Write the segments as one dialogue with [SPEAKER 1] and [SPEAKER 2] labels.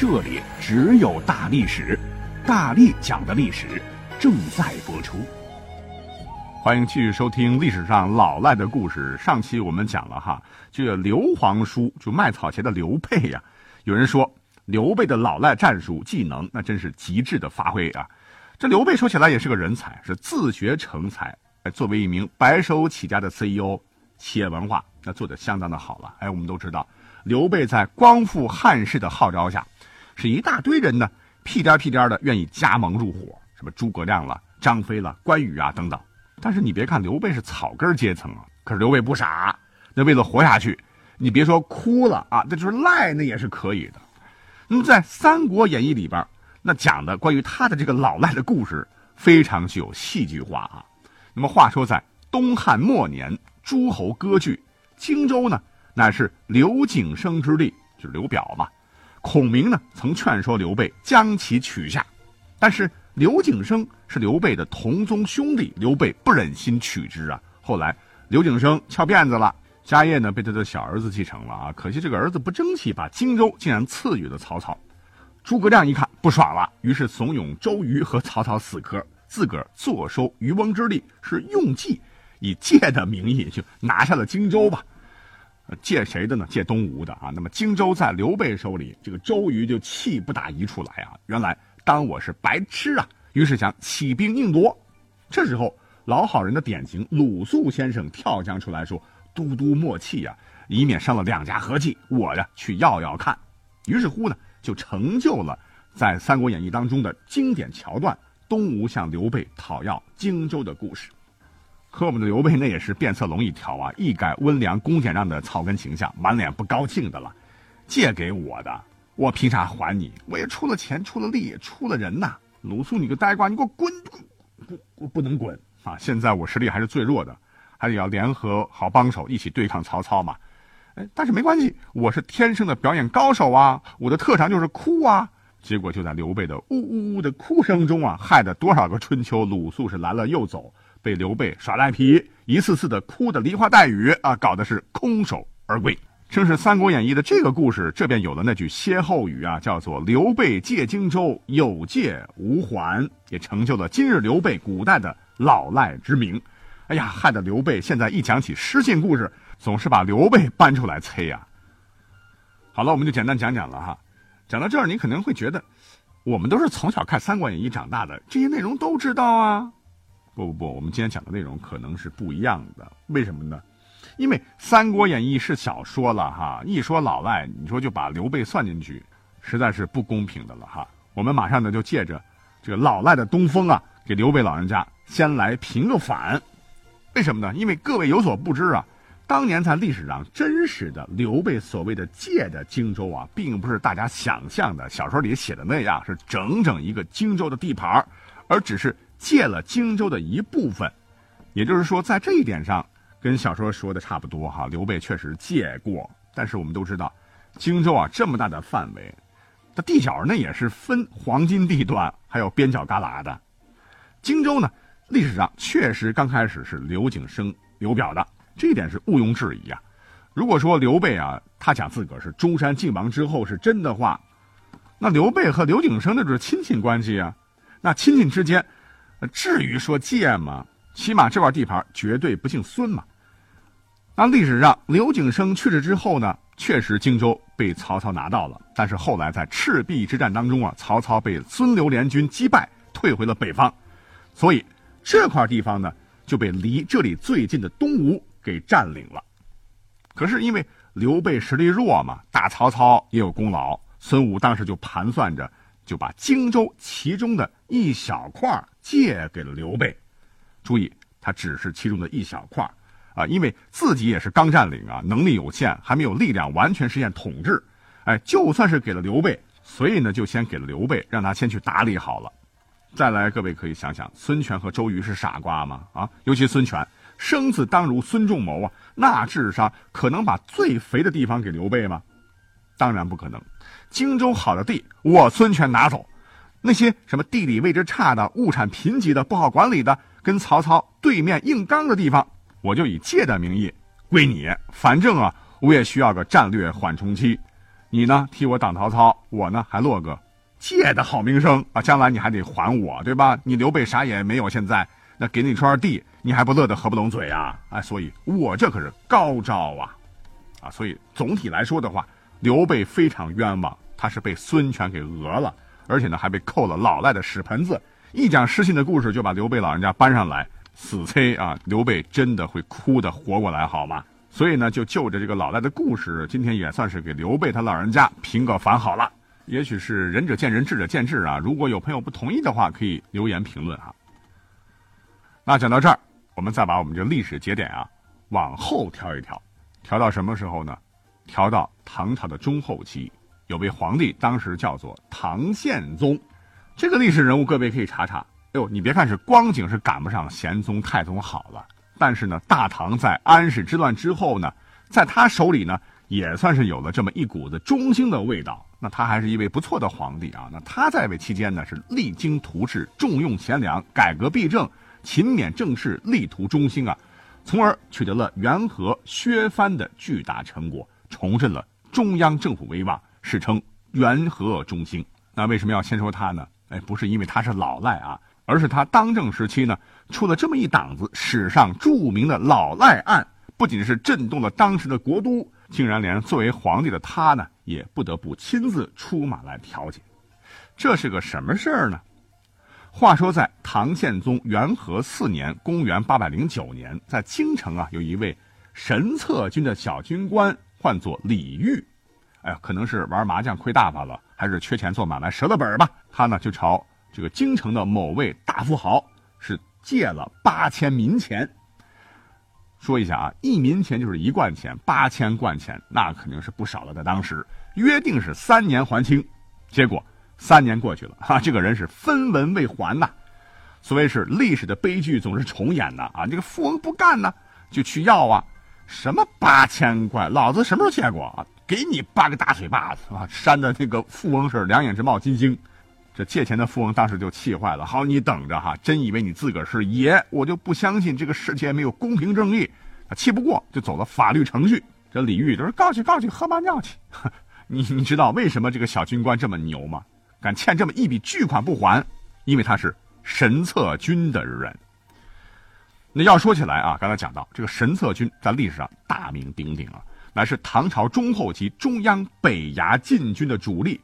[SPEAKER 1] 这里只有大历史，大力讲的历史正在播出。欢迎继续收听历史上老赖的故事。上期我们讲了哈，这个刘皇叔就卖草鞋的刘备呀。有人说刘备的老赖战术技能那真是极致的发挥啊。这刘备说起来也是个人才，是自学成才。作为一名白手起家的 CEO，企业文化那做的相当的好了。哎，我们都知道刘备在光复汉室的号召下。是一大堆人呢，屁颠屁颠的愿意加盟入伙，什么诸葛亮了、张飞了、关羽啊等等。但是你别看刘备是草根阶层啊，可是刘备不傻，那为了活下去，你别说哭了啊，那就是赖，那也是可以的。那么在《三国演义》里边，那讲的关于他的这个老赖的故事，非常具有戏剧化啊。那么话说在东汉末年，诸侯割据，荆州呢，乃是刘景升之地，就是刘表嘛。孔明呢，曾劝说刘备将其取下，但是刘景升是刘备的同宗兄弟，刘备不忍心取之啊。后来刘景升翘辫子了，家业呢被他的小儿子继承了啊。可惜这个儿子不争气，把荆州竟然赐予了曹操。诸葛亮一看不爽了，于是怂恿周瑜和曹操死磕，自个儿坐收渔翁之利，是用计以借的名义就拿下了荆州吧。借谁的呢？借东吴的啊。那么荆州在刘备手里，这个周瑜就气不打一处来啊。原来当我是白痴啊，于是想起兵硬夺。这时候老好人的典型鲁肃先生跳将出来说：“都督莫气呀，以免伤了两家和气。我呀去要要看。”于是乎呢，就成就了在《三国演义》当中的经典桥段——东吴向刘备讨要荆州的故事。可我们的刘备那也是变色龙一条啊，一改温良恭俭让的草根形象，满脸不高兴的了。借给我的，我凭啥还你？我也出了钱，出了力，出了人呐！鲁肃，你个呆瓜，你给我滚！不不不能滚啊！现在我实力还是最弱的，还得要联合好帮手一起对抗曹操嘛。哎，但是没关系，我是天生的表演高手啊，我的特长就是哭啊。结果就在刘备的呜呜呜的哭声中啊，害得多少个春秋，鲁肃是来了又走。被刘备耍赖皮，一次次的哭的梨花带雨啊，搞得是空手而归。正是《三国演义》的这个故事，这便有了那句歇后语啊，叫做“刘备借荆州，有借无还”，也成就了今日刘备古代的老赖之名。哎呀，害得刘备现在一讲起失信故事，总是把刘备搬出来催呀。好了，我们就简单讲讲了哈。讲到这儿，你可能会觉得，我们都是从小看《三国演义》长大的，这些内容都知道啊。不不不，我们今天讲的内容可能是不一样的。为什么呢？因为《三国演义》是小说了哈，一说老赖，你说就把刘备算进去，实在是不公平的了哈。我们马上呢就借着这个老赖的东风啊，给刘备老人家先来平个反。为什么呢？因为各位有所不知啊，当年在历史上真实的刘备所谓的借的荆州啊，并不是大家想象的小说里写的那样，是整整一个荆州的地盘，而只是。借了荆州的一部分，也就是说，在这一点上跟小说说的差不多哈。刘备确实借过，但是我们都知道，荆州啊这么大的范围，它地角那也是分黄金地段，还有边角旮旯的。荆州呢，历史上确实刚开始是刘景升刘表的，这一点是毋庸置疑啊。如果说刘备啊，他讲自个儿是中山靖王之后是真的话，那刘备和刘景升那就是亲戚关系啊，那亲戚之间。至于说借吗？起码这块地盘绝对不姓孙嘛。那历史上刘景升去世之后呢，确实荆州被曹操拿到了。但是后来在赤壁之战当中啊，曹操被孙刘联军击败，退回了北方，所以这块地方呢就被离这里最近的东吴给占领了。可是因为刘备实力弱嘛，打曹操也有功劳，孙武当时就盘算着。就把荆州其中的一小块借给了刘备，注意，他只是其中的一小块啊，因为自己也是刚占领啊，能力有限，还没有力量完全实现统治。哎，就算是给了刘备，所以呢，就先给了刘备，让他先去打理好了。再来，各位可以想想，孙权和周瑜是傻瓜吗？啊，尤其孙权，生子当如孙仲谋啊，那智商可能把最肥的地方给刘备吗？当然不可能。荆州好的地，我孙权拿走；那些什么地理位置差的、物产贫瘠的、不好管理的，跟曹操对面硬刚的地方，我就以借的名义归你。反正啊，我也需要个战略缓冲期。你呢，替我挡曹操，我呢还落个。借的好名声啊，将来你还得还我，对吧？你刘备啥也没有，现在那给你一圈地，你还不乐得合不拢嘴啊？哎，所以我这可是高招啊，啊！所以总体来说的话，刘备非常冤枉，他是被孙权给讹了，而且呢还被扣了老赖的屎盆子。一讲失信的故事，就把刘备老人家搬上来，死催啊！刘备真的会哭的活过来好吗？所以呢，就就着这个老赖的故事，今天也算是给刘备他老人家平个反好了。也许是仁者见仁，智者见智啊。如果有朋友不同意的话，可以留言评论哈。那讲到这儿，我们再把我们这历史节点啊往后调一调，调到什么时候呢？调到唐朝的中后期，有位皇帝，当时叫做唐宪宗。这个历史人物，各位可以查查。哎呦，你别看是光景是赶不上玄宗、太宗好了，但是呢，大唐在安史之乱之后呢，在他手里呢。也算是有了这么一股子中兴的味道。那他还是一位不错的皇帝啊。那他在位期间呢，是励精图治，重用贤良，改革弊政，勤勉政事，力图中兴啊，从而取得了元和削藩的巨大成果，重振了中央政府威望，史称元和中兴。那为什么要先说他呢？哎，不是因为他是老赖啊，而是他当政时期呢，出了这么一档子史上著名的老赖案，不仅是震动了当时的国都。竟然连作为皇帝的他呢，也不得不亲自出马来调解，这是个什么事儿呢？话说在唐宪宗元和四年（公元809年），在京城啊，有一位神策军的小军官，唤作李煜。哎呀，可能是玩麻将亏大发了，还是缺钱做买卖折了本吧。他呢，就朝这个京城的某位大富豪是借了八千民钱。说一下啊，一民钱就是一贯钱，八千贯钱那肯定是不少了。在当时约定是三年还清，结果三年过去了，哈，这个人是分文未还呐。所谓是历史的悲剧总是重演呐啊！这个富翁不干呢，就去要啊，什么八千块，老子什么时候见过啊？给你八个大嘴巴子啊！扇的那个富翁是两眼直冒金星。这借钱的富翁当时就气坏了。好，你等着哈，真以为你自个儿是爷，我就不相信这个世界没有公平正义。他气不过，就走了法律程序。这李煜都是告去告去，喝马尿去。你你知道为什么这个小军官这么牛吗？敢欠这么一笔巨款不还？因为他是神策军的人。那要说起来啊，刚才讲到这个神策军在历史上大名鼎鼎啊，乃是唐朝中后期中央北衙禁军的主力。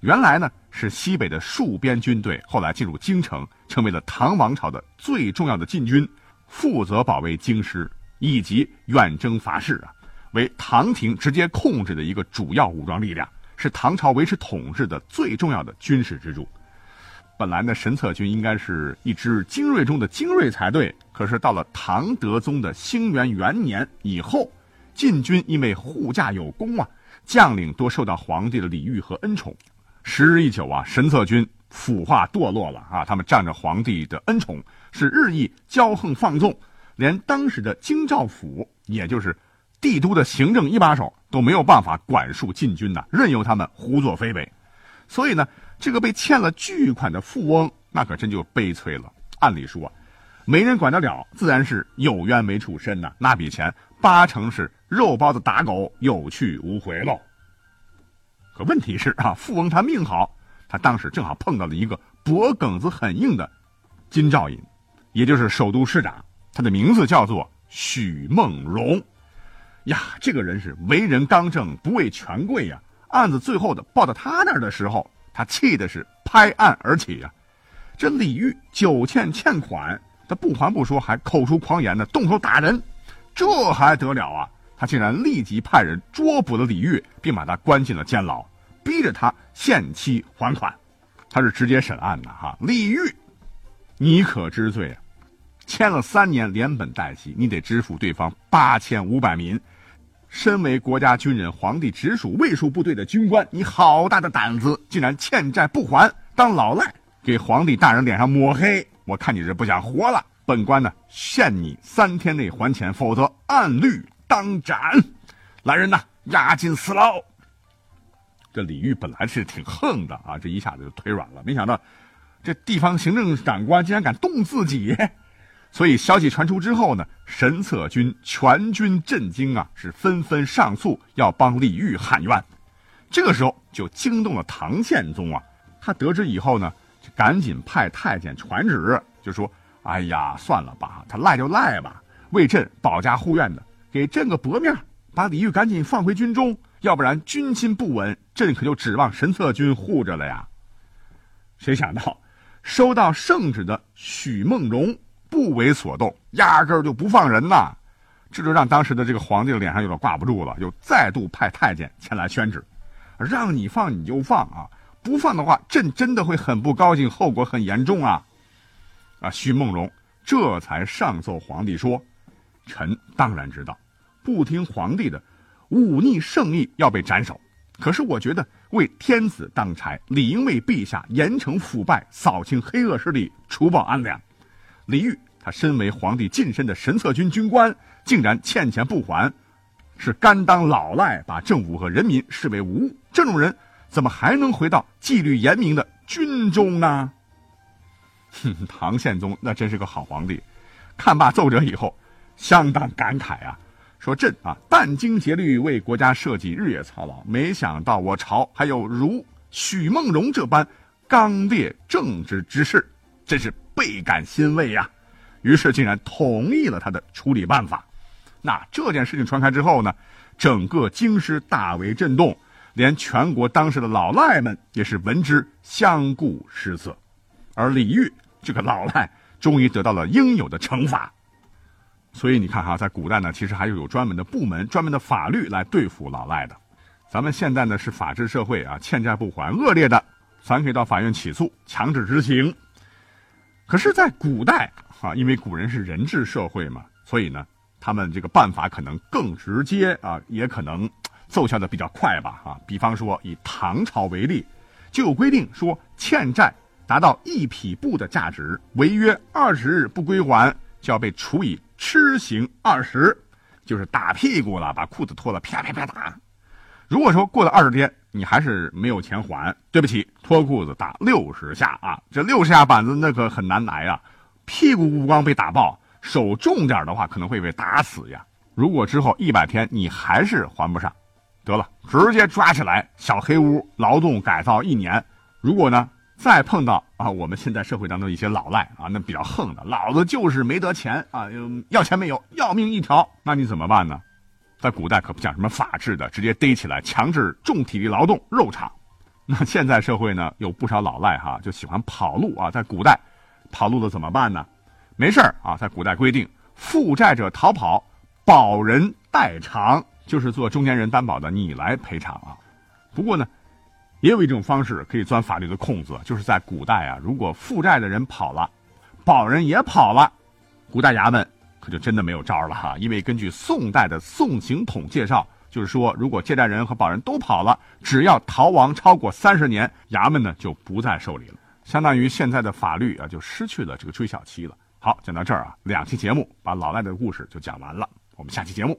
[SPEAKER 1] 原来呢是西北的戍边军队，后来进入京城，成为了唐王朝的最重要的禁军，负责保卫京师以及远征伐士啊，为唐廷直接控制的一个主要武装力量，是唐朝维持统治的最重要的军事支柱。本来呢，神策军应该是一支精锐中的精锐才对，可是到了唐德宗的兴元元年以后，禁军因为护驾有功啊，将领多受到皇帝的礼遇和恩宠。时日一久啊，神策军腐化堕落了啊！他们仗着皇帝的恩宠，是日益骄横放纵，连当时的京兆府，也就是帝都的行政一把手，都没有办法管束禁军呐，任由他们胡作非为。所以呢，这个被欠了巨款的富翁，那可真就悲催了。按理说，没人管得了，自然是有冤没处伸呐，那笔钱八成是肉包子打狗，有去无回喽。可问题是啊，富翁他命好，他当时正好碰到了一个脖梗子很硬的金兆尹，也就是首都市长，他的名字叫做许梦荣。呀，这个人是为人刚正，不畏权贵呀。案子最后的报到他那儿的时候，他气的是拍案而起呀。这李煜久欠欠款，他不还不说，还口出狂言呢，动手打人，这还得了啊？他竟然立即派人捉捕了李煜，并把他关进了监牢，逼着他限期还款。他是直接审案的哈，李煜，你可知罪啊？签了三年连本带息，你得支付对方八千五百民，身为国家军人、皇帝直属卫戍部队的军官，你好大的胆子，竟然欠债不还，当老赖，给皇帝大人脸上抹黑！我看你是不想活了。本官呢，限你三天内还钱，否则按律当斩。来人呐，押进死牢。这李煜本来是挺横的啊，这一下子就腿软了。没想到，这地方行政长官竟然敢动自己。所以消息传出之后呢，神策军全军震惊啊，是纷纷上诉要帮李煜喊冤。这个时候就惊动了唐宪宗啊，他得知以后呢，就赶紧派太监传旨，就说。哎呀，算了吧，他赖就赖吧，为朕保家护院的，给朕个薄面，把李煜赶紧放回军中，要不然军心不稳，朕可就指望神策军护着了呀。谁想到，收到圣旨的许梦荣不为所动，压根儿就不放人呐，这就让当时的这个皇帝的脸上有点挂不住了，又再度派太监前来宣旨，让你放你就放啊，不放的话，朕真的会很不高兴，后果很严重啊。啊，徐梦龙这才上奏皇帝说：“臣当然知道，不听皇帝的，忤逆圣意要被斩首。可是我觉得为天子当差，理应为陛下严惩腐败，扫清黑恶势力，除暴安良。李煜他身为皇帝近身的神策军军官，竟然欠钱不还，是甘当老赖，把政府和人民视为无物。这种人怎么还能回到纪律严明的军中呢？”哼，唐宪宗那真是个好皇帝，看罢奏折以后，相当感慨啊，说朕啊殚精竭虑为国家社稷，日夜操劳，没想到我朝还有如许梦荣这般刚烈正直之士，真是倍感欣慰呀。于是竟然同意了他的处理办法。那这件事情传开之后呢，整个京师大为震动，连全国当时的老赖们也是闻之相顾失色，而李煜。这个老赖终于得到了应有的惩罚，所以你看哈，在古代呢，其实还是有专门的部门、专门的法律来对付老赖的。咱们现在呢是法治社会啊，欠债不还恶劣的，咱可以到法院起诉，强制执行。可是，在古代啊，因为古人是人治社会嘛，所以呢，他们这个办法可能更直接啊，也可能奏效的比较快吧啊。比方说，以唐朝为例，就有规定说欠债。达到一匹布的价值，违约二十日不归还，就要被处以笞刑二十，就是打屁股了，把裤子脱了，啪啪啪打。如果说过了二十天，你还是没有钱还，对不起，脱裤子打六十下啊！这六十下板子那可很难挨啊，屁股不光被打爆，手重点的话可能会被打死呀。如果之后一百天你还是还不上，得了，直接抓起来小黑屋劳动改造一年。如果呢？再碰到啊，我们现在社会当中一些老赖啊，那比较横的，老子就是没得钱啊，要钱没有，要命一条，那你怎么办呢？在古代可不讲什么法治的，直接逮起来强制重体力劳动肉偿。那现在社会呢，有不少老赖哈，就喜欢跑路啊。在古代，跑路的怎么办呢？没事啊，在古代规定，负债者逃跑，保人代偿，就是做中间人担保的，你来赔偿啊。不过呢。也有一种方式可以钻法律的空子，就是在古代啊，如果负债的人跑了，保人也跑了，古代衙门可就真的没有招了哈。因为根据宋代的《宋刑统》介绍，就是说，如果借债人和保人都跑了，只要逃亡超过三十年，衙门呢就不再受理了，相当于现在的法律啊就失去了这个追效期了。好，讲到这儿啊，两期节目把老赖的故事就讲完了，我们下期节目